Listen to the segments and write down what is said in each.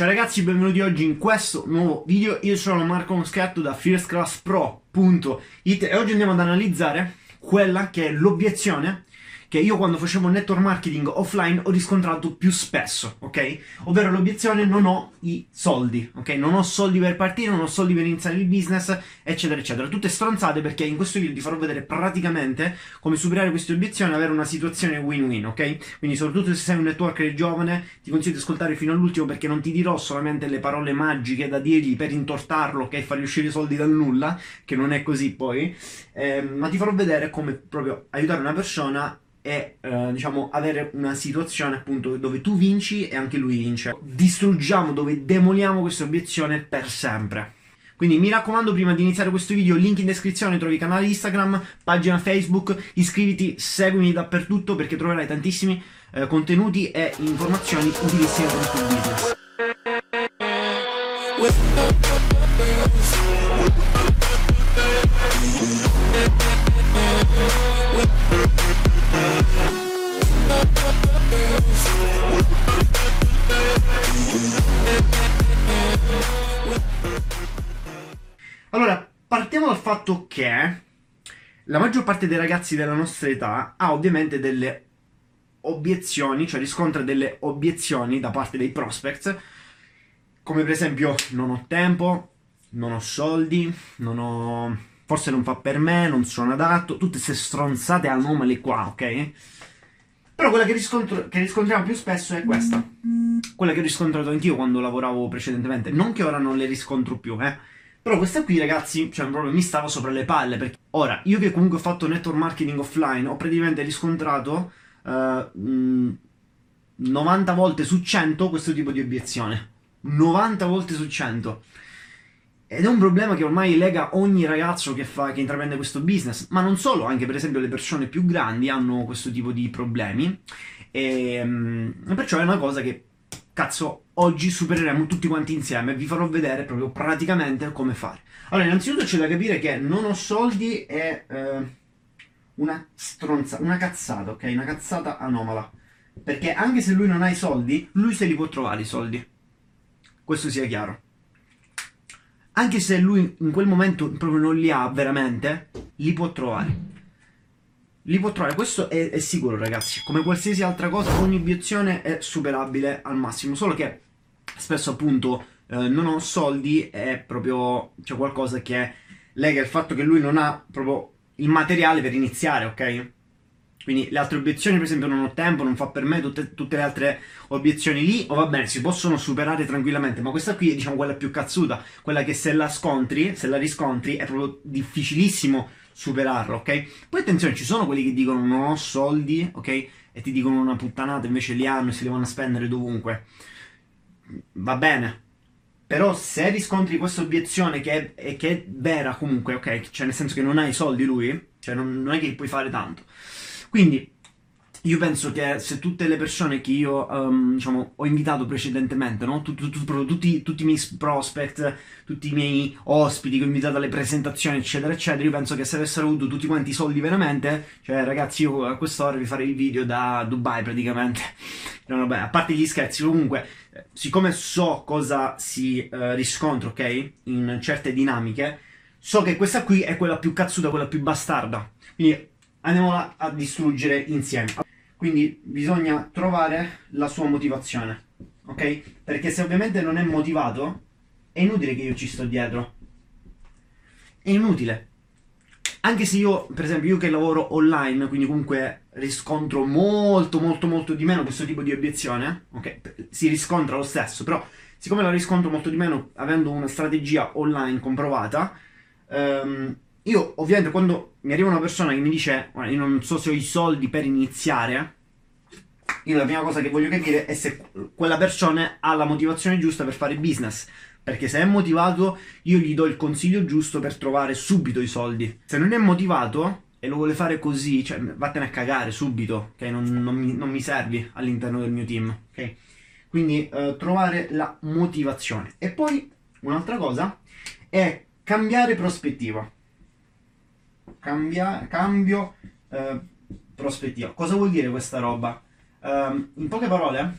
Ciao ragazzi, benvenuti oggi in questo nuovo video. Io sono Marco Moscatto da firstclasspro.it e oggi andiamo ad analizzare quella che è l'obiezione che io quando facevo network marketing offline ho riscontrato più spesso, ok? Ovvero l'obiezione non ho i soldi, ok? Non ho soldi per partire, non ho soldi per iniziare il business, eccetera, eccetera. Tutte stronzate perché in questo video ti farò vedere praticamente come superare queste obiezioni e avere una situazione win-win, ok? Quindi soprattutto se sei un networker giovane ti consiglio di ascoltare fino all'ultimo perché non ti dirò solamente le parole magiche da dirgli per intortarlo, ok? Fargli uscire i soldi dal nulla, che non è così poi, eh, ma ti farò vedere come proprio aiutare una persona e eh, diciamo avere una situazione appunto dove tu vinci e anche lui vince. Distruggiamo dove demoliamo questa obiezione per sempre. Quindi mi raccomando, prima di iniziare questo video, link in descrizione, trovi canale Instagram, pagina Facebook, iscriviti, seguimi dappertutto perché troverai tantissimi eh, contenuti e informazioni utilissime per il tuo business. Allora, fatto che la maggior parte dei ragazzi della nostra età ha ovviamente delle obiezioni, cioè riscontra delle obiezioni da parte dei prospects, come per esempio non ho tempo, non ho soldi, non ho... forse non fa per me, non sono adatto, tutte queste stronzate anomale qua, ok? Però quella che, riscontro, che riscontriamo più spesso è questa. Quella che ho riscontrato anch'io quando lavoravo precedentemente. Non che ora non le riscontro più, eh. Però questa qui, ragazzi, cioè proprio mi stava sopra le palle. Perché ora, io che comunque ho fatto network marketing offline, ho praticamente riscontrato uh, mh, 90 volte su 100 questo tipo di obiezione. 90 volte su 100. Ed è un problema che ormai lega ogni ragazzo che, fa, che intraprende questo business, ma non solo, anche per esempio le persone più grandi hanno questo tipo di problemi. E, um, perciò è una cosa che, cazzo, oggi supereremo tutti quanti insieme vi farò vedere proprio praticamente come fare. Allora, innanzitutto c'è da capire che non ho soldi è eh, una stronza, una cazzata, ok? Una cazzata anomala. Perché anche se lui non ha i soldi, lui se li può trovare i soldi. Questo sia chiaro anche se lui in quel momento proprio non li ha veramente, li può trovare. Li può trovare, questo è, è sicuro ragazzi, come qualsiasi altra cosa ogni obiezione è superabile al massimo, solo che spesso appunto eh, non ho soldi è proprio c'è qualcosa che lega il fatto che lui non ha proprio il materiale per iniziare, ok? Quindi le altre obiezioni, per esempio, non ho tempo, non fa per me, tutte, tutte, le altre obiezioni lì, o va bene, si possono superare tranquillamente, ma questa qui è diciamo quella più cazzuta, quella che se la scontri, se la riscontri, è proprio difficilissimo superarla, ok? Poi attenzione, ci sono quelli che dicono non ho soldi, ok? E ti dicono una puttanata, invece li hanno e si devono spendere dovunque. Va bene. Però se riscontri questa obiezione che è, che è vera comunque, ok? Cioè nel senso che non hai soldi lui, cioè non, non è che puoi fare tanto quindi io penso che se tutte le persone che io um, diciamo, ho invitato precedentemente, no? tut, tut, tut, tutti, tutti, i miei prospect, tutti i miei ospiti che ho invitato alle presentazioni, eccetera, eccetera, io penso che se avessero avuto tutti quanti i soldi veramente, cioè ragazzi, io a quest'ora vi farei il video da Dubai praticamente. No, vabbè, a parte gli scherzi, comunque, siccome so cosa si uh, riscontra, ok, in certe dinamiche, so che questa qui è quella più cazzuta, quella più bastarda. Quindi andiamola a distruggere insieme. Quindi bisogna trovare la sua motivazione, ok? Perché se ovviamente non è motivato, è inutile che io ci sto dietro. È inutile. Anche se io, per esempio, io che lavoro online, quindi comunque riscontro molto, molto, molto di meno questo tipo di obiezione, ok? Si riscontra lo stesso, però siccome la riscontro molto di meno avendo una strategia online comprovata, um, io ovviamente quando mi arriva una persona che mi dice io non so se ho i soldi per iniziare, io la prima cosa che voglio capire è se quella persona ha la motivazione giusta per fare business. Perché se è motivato, io gli do il consiglio giusto per trovare subito i soldi. Se non è motivato e lo vuole fare così, cioè vattene a cagare subito, ok? Non, non, mi, non mi, servi all'interno del mio team, ok? Quindi uh, trovare la motivazione. E poi un'altra cosa è cambiare prospettiva cambia, cambio eh, prospettiva. Cosa vuol dire questa roba? Um, in poche parole,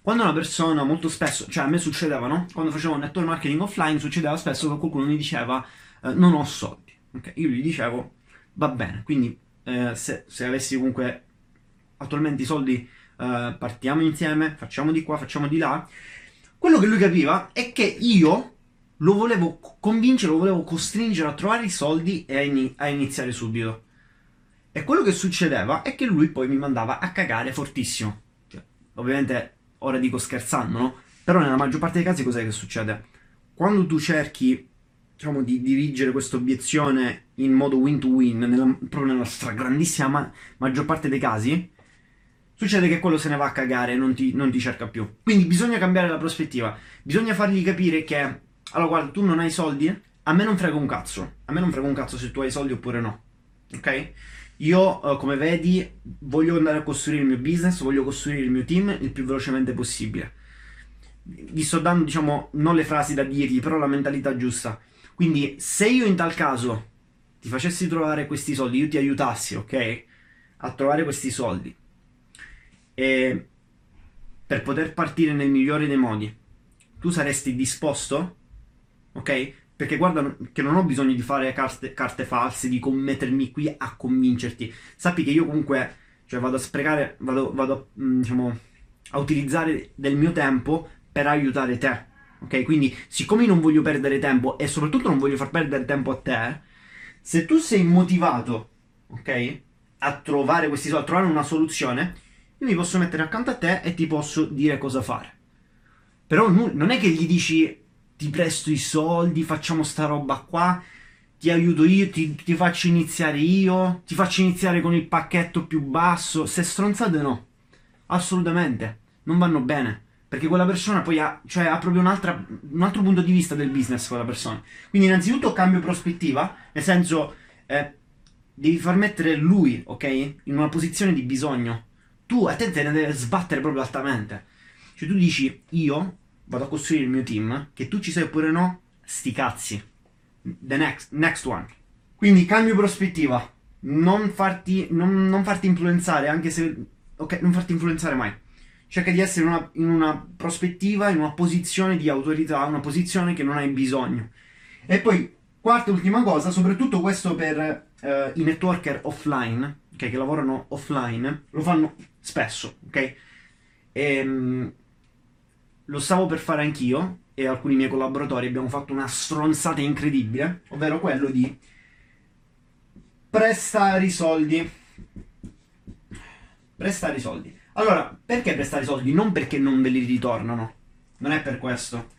quando una persona molto spesso, cioè a me succedeva, no? Quando facevo network marketing offline succedeva spesso che qualcuno mi diceva eh, non ho soldi. Okay? Io gli dicevo va bene, quindi eh, se, se, avessi comunque attualmente i soldi eh, partiamo insieme, facciamo di qua, facciamo di là. Quello che lui capiva è che io lo volevo convincere, lo volevo costringere a trovare i soldi e a, in- a iniziare subito. E quello che succedeva è che lui poi mi mandava a cagare fortissimo. Cioè, ovviamente, ora dico scherzando, no? Però nella maggior parte dei casi cos'è che succede? Quando tu cerchi, diciamo, di dirigere questa obiezione in modo win-to-win, nella, proprio nella stragrandissima ma- maggior parte dei casi, succede che quello se ne va a cagare e non ti, non ti cerca più. Quindi bisogna cambiare la prospettiva. Bisogna fargli capire che allora, guarda, tu non hai soldi? A me non frega un cazzo. A me non frega un cazzo se tu hai soldi oppure no. Ok? Io, uh, come vedi, voglio andare a costruire il mio business, voglio costruire il mio team il più velocemente possibile. Vi sto dando, diciamo, non le frasi da dirgli, però la mentalità giusta. Quindi, se io in tal caso ti facessi trovare questi soldi, io ti aiutassi, ok? A trovare questi soldi. E per poter partire nel migliore dei modi, tu saresti disposto ok? Perché guarda che non ho bisogno di fare carte, carte false, di mettermi qui a convincerti. Sappi che io comunque cioè, vado a sprecare, vado, vado mm, diciamo, a utilizzare del mio tempo per aiutare te. Ok? Quindi, siccome non voglio perdere tempo e soprattutto non voglio far perdere tempo a te, se tu sei motivato, ok? A trovare questi soldi, a trovare una soluzione, io mi posso mettere accanto a te e ti posso dire cosa fare. Però non è che gli dici ti presto i soldi, facciamo sta roba qua, ti aiuto io, ti, ti, faccio iniziare io, ti faccio iniziare con il pacchetto più basso. Se stronzate no, assolutamente, non vanno bene. Perché quella persona poi ha, cioè, ha proprio un altro punto di vista del business, quella persona. Quindi innanzitutto cambio prospettiva, nel senso, eh, devi far mettere lui, ok, in una posizione di bisogno. Tu a te te ne deve sbattere proprio altamente. Cioè tu dici, io vado a costruire il mio team, che tu ci sei oppure no, sti cazzi. The next, next one. Quindi cambio prospettiva. Non farti, non, non farti influenzare, anche se... Ok, non farti influenzare mai. Cerca di essere in una, in una prospettiva, in una posizione di autorità, una posizione che non hai bisogno. E poi, quarta e ultima cosa, soprattutto questo per uh, i networker offline, okay, che lavorano offline, lo fanno spesso, ok? Ehm, lo stavo per fare anch'io e alcuni miei collaboratori abbiamo fatto una stronzata incredibile, ovvero quello di prestare i soldi. Prestare i soldi. Allora, perché prestare i soldi? Non perché non ve li ritornano, non è per questo,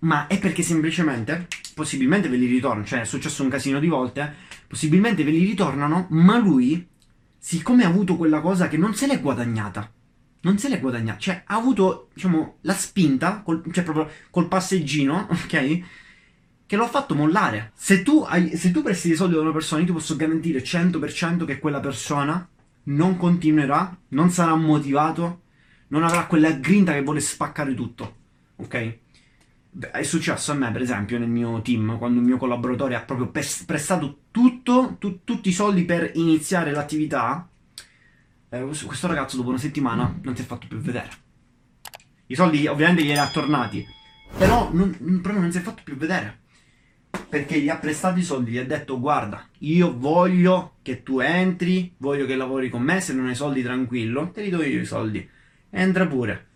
ma è perché semplicemente, possibilmente ve li ritornano, cioè è successo un casino di volte, possibilmente ve li ritornano, ma lui, siccome ha avuto quella cosa che non se l'è guadagnata, non se l'è guadagnata, cioè ha avuto, diciamo, la spinta, col, cioè proprio col passeggino, ok? Che lo ha fatto mollare. Se tu, hai, se tu presti dei soldi a una persona, io ti posso garantire 100% che quella persona non continuerà, non sarà motivato, non avrà quella grinta che vuole spaccare tutto, ok? È successo a me, per esempio, nel mio team, quando un mio collaboratore ha proprio prestato tutto, tu, tutti i soldi per iniziare l'attività, eh, questo ragazzo dopo una settimana non si è fatto più vedere. I soldi ovviamente glieli ha tornati, però non, proprio non si è fatto più vedere. Perché gli ha prestato i soldi, gli ha detto guarda, io voglio che tu entri, voglio che lavori con me, se non hai soldi tranquillo, te li do io i soldi. Entra pure.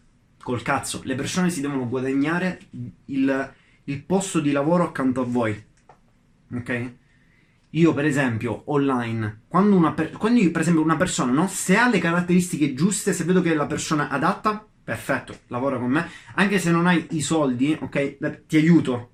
Col cazzo, le persone si devono guadagnare il, il posto di lavoro accanto a voi. Ok? Io, per esempio, online, quando, una per- quando io, per esempio, una persona, no? Se ha le caratteristiche giuste, se vedo che è la persona adatta, perfetto, lavora con me. Anche se non hai i soldi, ok? Ti aiuto.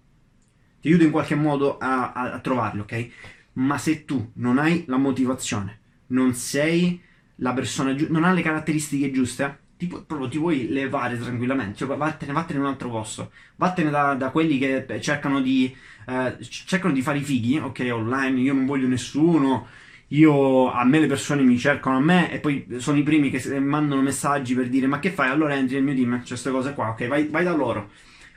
Ti aiuto in qualche modo a, a, a trovarli, ok? Ma se tu non hai la motivazione, non sei la persona giusta, non hai le caratteristiche giuste, ti, proprio ti puoi levare tranquillamente, cioè vattene, vattene in un altro posto, vattene da, da quelli che cercano di, eh, cercano di fare i fighi, ok, online, io non voglio nessuno, io, a me le persone mi cercano a me e poi sono i primi che mandano messaggi per dire ma che fai, allora entri nel mio team, c'è queste cose qua, ok, vai, vai da loro.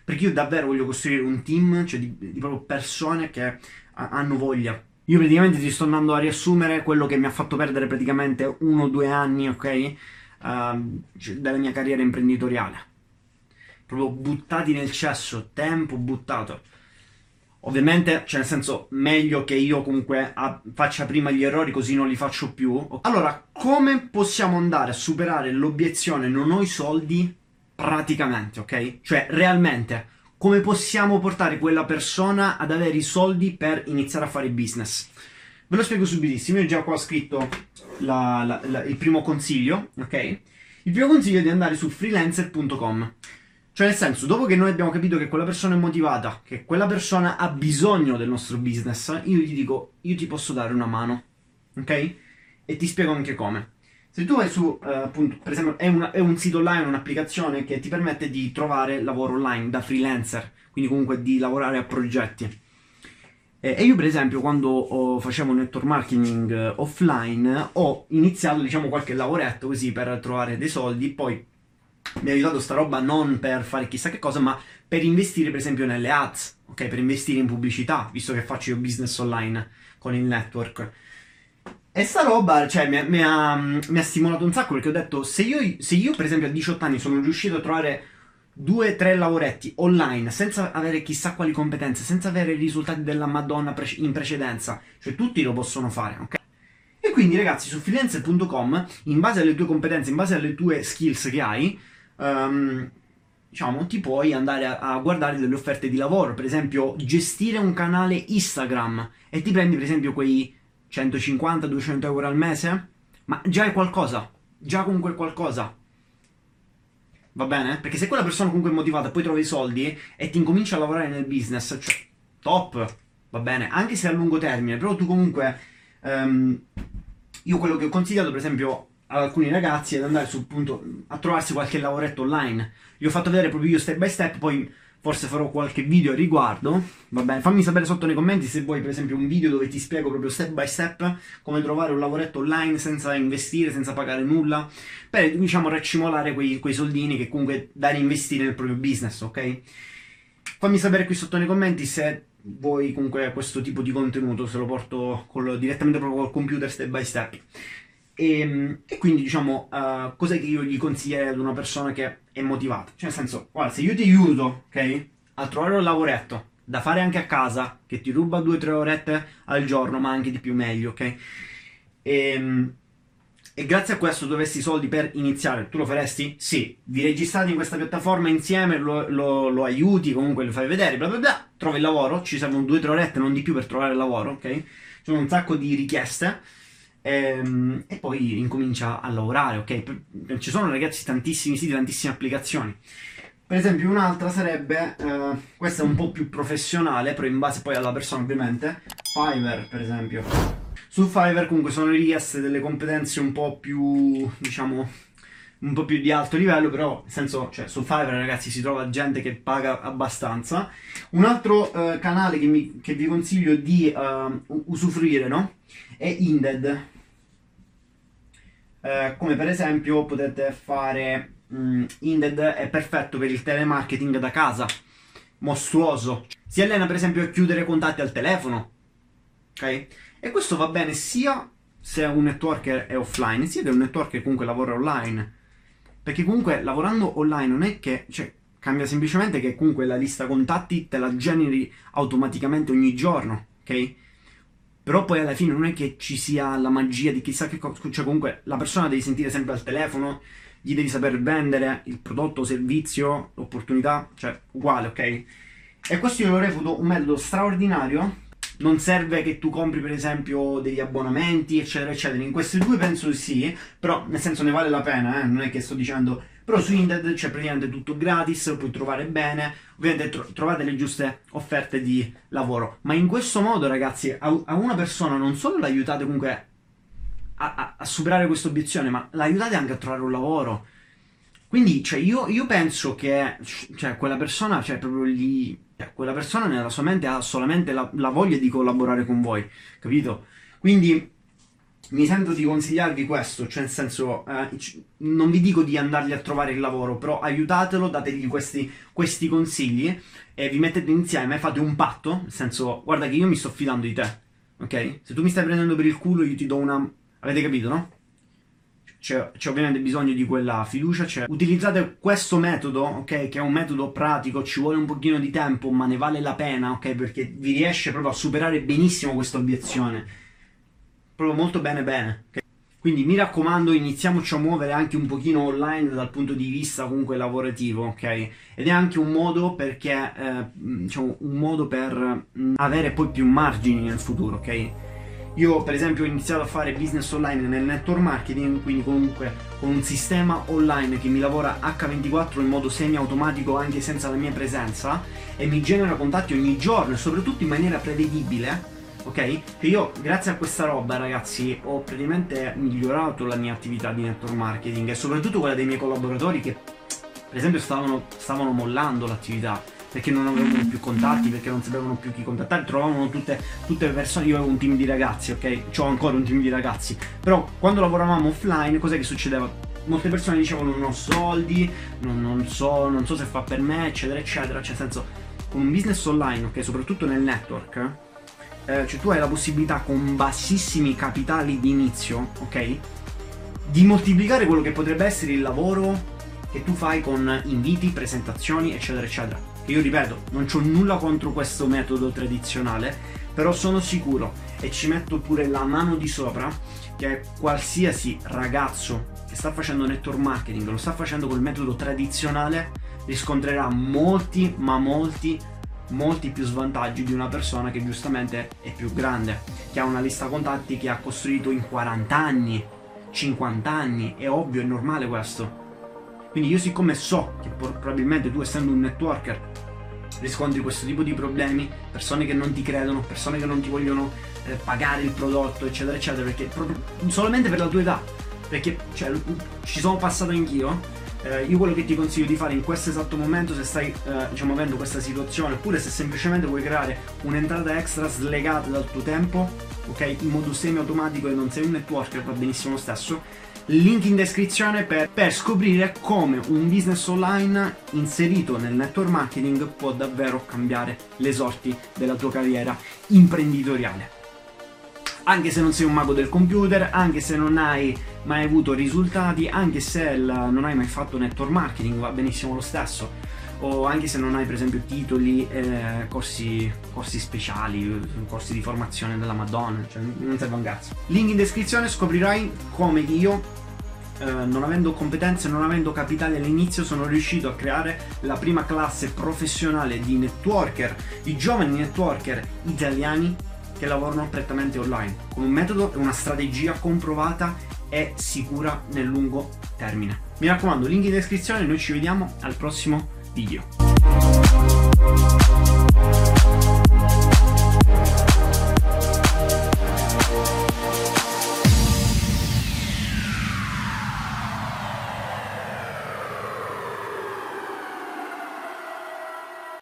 Perché io davvero voglio costruire un team, cioè di, di proprio persone che hanno voglia. Io praticamente ti sto andando a riassumere quello che mi ha fatto perdere praticamente uno o due anni, ok? Uh, della mia carriera imprenditoriale. Proprio buttati nel cesso, tempo buttato. Ovviamente, cioè nel senso, meglio che io comunque faccia prima gli errori così non li faccio più. Allora, come possiamo andare a superare l'obiezione non ho i soldi praticamente, ok? Cioè, realmente, come possiamo portare quella persona ad avere i soldi per iniziare a fare business? Ve lo spiego subitissimo, io già qua ho scritto la, la, la, il primo consiglio, ok? Il primo consiglio è di andare su freelancer.com. Cioè, nel senso, dopo che noi abbiamo capito che quella persona è motivata, che quella persona ha bisogno del nostro business, io gli dico, io ti posso dare una mano, ok? E ti spiego anche come. Se tu vai su, uh, appunto, per esempio, è, una, è, un sito online, un'applicazione che ti permette di trovare lavoro online da freelancer, quindi comunque di lavorare a progetti. E, e io, per esempio, quando oh, facevo network marketing uh, offline, ho iniziato, diciamo, qualche lavoretto così per trovare dei soldi, poi mi ha aiutato sta roba non per fare chissà che cosa, ma per investire, per esempio, nelle ads, ok? Per investire in pubblicità, visto che faccio io business online con il network. E sta roba, cioè, mi, mi, ha, mi ha, stimolato un sacco perché ho detto, se io, se io, per esempio a 18 anni sono riuscito a trovare due, tre lavoretti online senza avere chissà quali competenze, senza avere i risultati della Madonna pre- in precedenza, cioè tutti lo possono fare, ok? E quindi ragazzi su freelancer.com, in base alle tue competenze, in base alle tue skills che hai, um, diciamo, ti puoi andare a, a, guardare delle offerte di lavoro, per esempio gestire un canale Instagram. E ti prendi per esempio quei 150-200 euro al mese, ma già è qualcosa, già comunque è qualcosa. Va bene? Perché se quella persona comunque è motivata e poi trova i soldi e ti incomincia a lavorare nel business, cioè, top, va bene? Anche se a lungo termine, però tu comunque... Um, io quello che ho consigliato, per esempio, ad alcuni ragazzi è ad andare sul punto a trovarsi qualche lavoretto online. Gli ho fatto vedere proprio io step by step, poi forse farò qualche video a riguardo. Va bene, fammi sapere sotto nei commenti se vuoi, per esempio, un video dove ti spiego proprio step by step come trovare un lavoretto online senza investire, senza pagare nulla, per diciamo racimolare quei, quei soldini che comunque da reinvestire nel proprio business, ok? Fammi sapere qui sotto nei commenti se vuoi comunque questo tipo di contenuto, se lo porto col, direttamente proprio col computer step by step. E, ehm, e quindi diciamo, uh, cos'è che io gli consiglierei ad una persona che è motivata? Cioè nel senso, guarda, se io ti aiuto, ok, a trovare un lavoretto da fare anche a casa, che ti ruba 2-3 orette al giorno, ma anche di più meglio, ok? E, ehm, e grazie a questo tu avessi i soldi per iniziare, tu lo faresti? Sì, vi registrate in questa piattaforma insieme, lo, lo, lo aiuti, comunque lo fai vedere, bla bla bla, trovi il lavoro, ci servono 2-3 orette, non di più per trovare il lavoro, ok? Ci sono un sacco di richieste e, ehm, e poi incomincia a lavorare, ok? Ci sono ragazzi tantissimi siti, tantissime applicazioni. Per esempio un'altra sarebbe, eh, questa è un po' più professionale, però in base poi alla persona ovviamente, Fiverr per esempio. Su Fiverr comunque sono richieste delle competenze un po' più, diciamo, un po' più di alto livello, però nel senso, cioè su Fiverr ragazzi si trova gente che paga abbastanza. Un altro eh, canale che, mi, che, vi consiglio di uh, usufruire, no? È Inded. Eh, come per esempio potete fare um, Inded è perfetto per il telemarketing da casa, mostruoso. Si allena per esempio a chiudere contatti al telefono, ok? E questo va bene sia se un networker è offline, sia che un networker comunque lavora online. Perché comunque lavorando online non è che, cioè, cambia semplicemente che comunque la lista contatti te la generi automaticamente ogni giorno, ok? Però poi alla fine non è che ci sia la magia di chissà che cosa, cioè comunque la persona devi sentire sempre al telefono, gli devi saper vendere il prodotto, servizio, l'opportunità, cioè uguale, ok? E questo io lo reputo un metodo straordinario. Non serve che tu compri per esempio degli abbonamenti, eccetera, eccetera. In questi due penso sì, però nel senso ne vale la pena, eh? non è che sto dicendo però su Inded c'è praticamente tutto gratis, lo puoi trovare bene, ovviamente tro- trovate le giuste offerte di lavoro. Ma in questo modo, ragazzi, a, a una persona non solo l'aiutate comunque a, a, a superare questa obiezione, ma l'aiutate anche a trovare un lavoro. Quindi, cioè, io, io penso che cioè, quella persona, cioè, proprio lì, cioè, quella persona nella sua mente ha solamente la, la voglia di collaborare con voi, capito? Quindi mi sento di consigliarvi questo, cioè nel senso, eh, non vi dico di andargli a trovare il lavoro, però aiutatelo, dategli questi, questi consigli e vi mettete insieme, fate un patto, nel senso, guarda che io mi sto fidando di te, ok? Se tu mi stai prendendo per il culo io ti do una... avete capito, no? C'è, c'è, ovviamente bisogno di quella fiducia. C'è. Utilizzate questo metodo, ok? Che è un metodo pratico, ci vuole un pochino di tempo, ma ne vale la pena, ok? Perché vi riesce proprio a superare benissimo questa obiezione. Proprio molto bene, bene. Okay? Quindi mi raccomando, iniziamoci a muovere anche un pochino online dal punto di vista comunque lavorativo, ok? Ed è anche un modo perché, eh, diciamo, un modo per mh, avere poi più margini nel futuro, ok? Io per esempio ho iniziato a fare business online nel network marketing, quindi comunque con un sistema online che mi lavora H24 in modo semi-automatico anche senza la mia presenza e mi genera contatti ogni giorno e soprattutto in maniera prevedibile, ok? Che io grazie a questa roba ragazzi ho praticamente migliorato la mia attività di network marketing e soprattutto quella dei miei collaboratori che per esempio stavano, stavano mollando l'attività perché non avevano più contatti, perché non sapevano più chi contattare, trovavano tutte, tutte le persone, io avevo un team di ragazzi, ok? Ho ancora un team di ragazzi, però quando lavoravamo offline, cos'è che succedeva? Molte persone dicevano non ho soldi, non, non, so, non so se fa per me, eccetera, eccetera, cioè nel senso, un business online, ok, soprattutto nel network, eh, cioè tu hai la possibilità con bassissimi capitali di inizio, ok? Di moltiplicare quello che potrebbe essere il lavoro che tu fai con inviti, presentazioni, eccetera, eccetera io ripeto, non ho nulla contro questo metodo tradizionale, però sono sicuro e ci metto pure la mano di sopra che qualsiasi ragazzo che sta facendo network marketing, lo sta facendo col metodo tradizionale, riscontrerà molti, ma molti, molti più svantaggi di una persona che giustamente è più grande, che ha una lista contatti che ha costruito in 40 anni, 50 anni, è ovvio, è normale questo. Quindi io siccome so che probabilmente tu essendo un networker riscontri questo tipo di problemi, persone che non ti credono, persone che non ti vogliono eh, pagare il prodotto, eccetera, eccetera, perché proprio solamente per la tua età, perché cioè, ci sono passato anch'io. Eh, io quello che ti consiglio di fare in questo esatto momento, se stai eh, diciamo, avendo questa situazione, oppure se semplicemente vuoi creare un'entrata extra slegata dal tuo tempo, ok, in modo semi-automatico e non sei un networker, va benissimo lo stesso link in descrizione per, per, scoprire come un business online inserito nel network marketing può davvero cambiare le sorti della tua carriera imprenditoriale. Anche se non sei un mago del computer, anche se non hai mai avuto risultati, anche se non hai mai fatto network marketing, va benissimo lo stesso o anche se non hai per esempio titoli, eh, corsi, corsi, speciali, corsi di formazione della Madonna, cioè non serve un cazzo. Link in descrizione scoprirai come io, eh, non avendo competenze, non avendo capitale all'inizio, sono riuscito a creare la prima classe professionale di networker, di giovani networker italiani che lavorano prettamente online, con un metodo e una strategia comprovata e sicura nel lungo termine. Mi raccomando, link in descrizione, noi ci vediamo al prossimo video.